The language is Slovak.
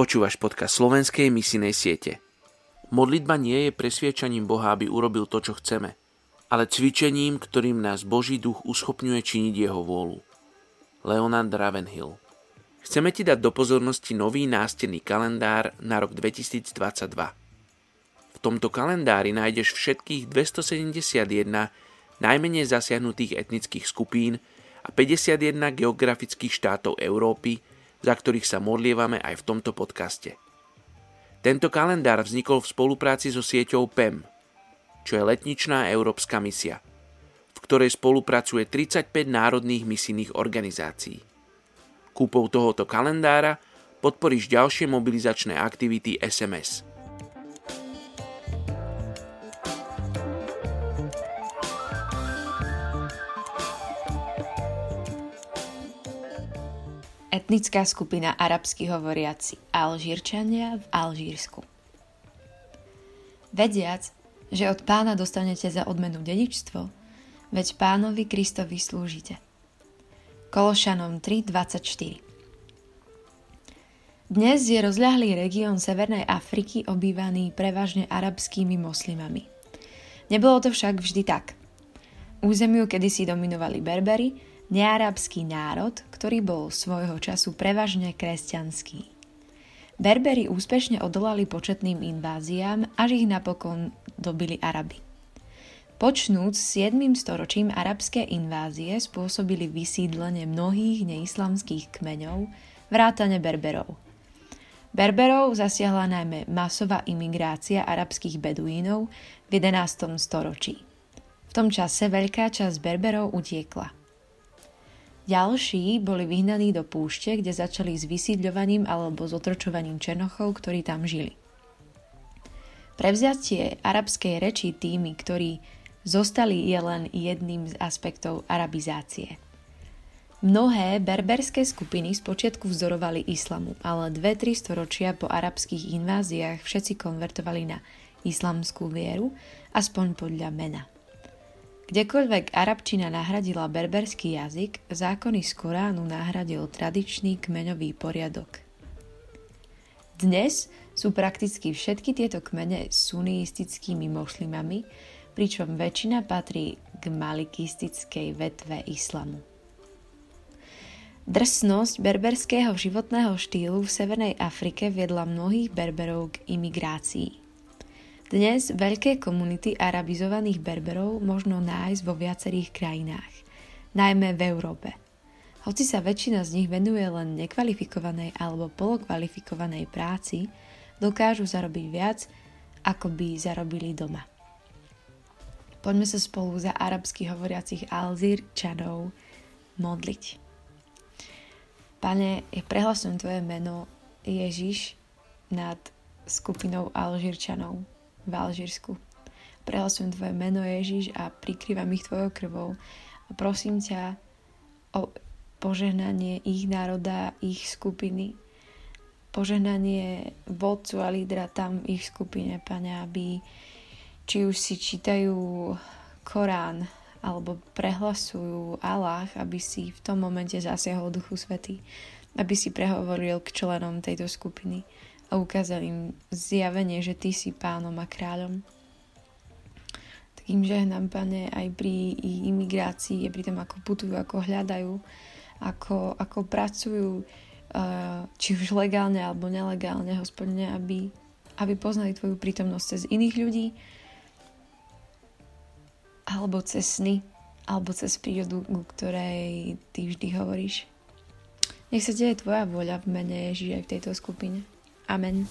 Počúvaš podcast slovenskej misinej siete. Modlitba nie je presviečaním Boha, aby urobil to, čo chceme, ale cvičením, ktorým nás Boží duch uschopňuje činiť jeho vôľu. Leonard Ravenhill Chceme ti dať do pozornosti nový nástenný kalendár na rok 2022. V tomto kalendári nájdeš všetkých 271 najmenej zasiahnutých etnických skupín a 51 geografických štátov Európy, za ktorých sa modlievame aj v tomto podcaste. Tento kalendár vznikol v spolupráci so sieťou PEM, čo je letničná európska misia, v ktorej spolupracuje 35 národných misijných organizácií. Kúpou tohoto kalendára podporíš ďalšie mobilizačné aktivity SMS – etnická skupina arabsky hovoriaci Alžírčania v Alžírsku. Vediac, že od pána dostanete za odmenu dedičstvo, veď pánovi Kristovi slúžite. Kološanom 3.24 Dnes je rozľahlý región Severnej Afriky obývaný prevažne arabskými moslimami. Nebolo to však vždy tak. Územiu kedysi dominovali Berbery, nearabský národ, ktorý bol svojho času prevažne kresťanský. Berberi úspešne odolali početným inváziám, až ich napokon dobili Araby. Počnúc s 7. storočím arabské invázie spôsobili vysídlenie mnohých neislamských kmeňov, vrátane Berberov. Berberov zasiahla najmä masová imigrácia arabských beduínov v 11. storočí. V tom čase veľká časť Berberov utiekla – ďalší boli vyhnaní do púšte, kde začali s vysídľovaním alebo s otročovaním černochov, ktorí tam žili. Prevzatie arabskej reči tými, ktorí zostali, je len jedným z aspektov arabizácie. Mnohé berberské skupiny spočiatku vzorovali islamu, ale dve, tri storočia po arabských inváziách všetci konvertovali na islamskú vieru, aspoň podľa mena. Kdekoľvek arabčina nahradila berberský jazyk, zákony z Koránu nahradil tradičný kmeňový poriadok. Dnes sú prakticky všetky tieto kmene sunistickými moslimami, pričom väčšina patrí k malikistickej vetve islamu. Drsnosť berberského životného štýlu v Severnej Afrike viedla mnohých berberov k imigrácii. Dnes veľké komunity arabizovaných Berberov možno nájsť vo viacerých krajinách, najmä v Európe. Hoci sa väčšina z nich venuje len nekvalifikovanej alebo polokvalifikovanej práci, dokážu zarobiť viac, ako by zarobili doma. Poďme sa spolu za arabsky hovoriacich Alzírčanov modliť. Pane, ja prehlasujem Tvoje meno Ježiš nad skupinou Alžírčanov v Alžírsku. Prehlasujem Tvoje meno Ježiš a prikrývam ich Tvojou krvou. A prosím ťa o požehnanie ich národa, ich skupiny, požehnanie vodcu a lídra tam ich skupine, Pane, aby či už si čítajú Korán alebo prehlasujú Allah, aby si v tom momente zasiahol Duchu Svety, aby si prehovoril k členom tejto skupiny a ukázal im zjavenie, že Ty si pánom a kráľom. Takým žehnám, pane, aj pri ich imigrácii, pri tom, ako putujú, ako hľadajú, ako, ako pracujú, uh, či už legálne alebo nelegálne, hospodine, aby, aby poznali Tvoju prítomnosť cez iných ľudí, alebo cez sny, alebo cez prírodu, ku ktorej Ty vždy hovoríš. Nech sa deje Tvoja voľa v mene Ježiš aj v tejto skupine. Amen.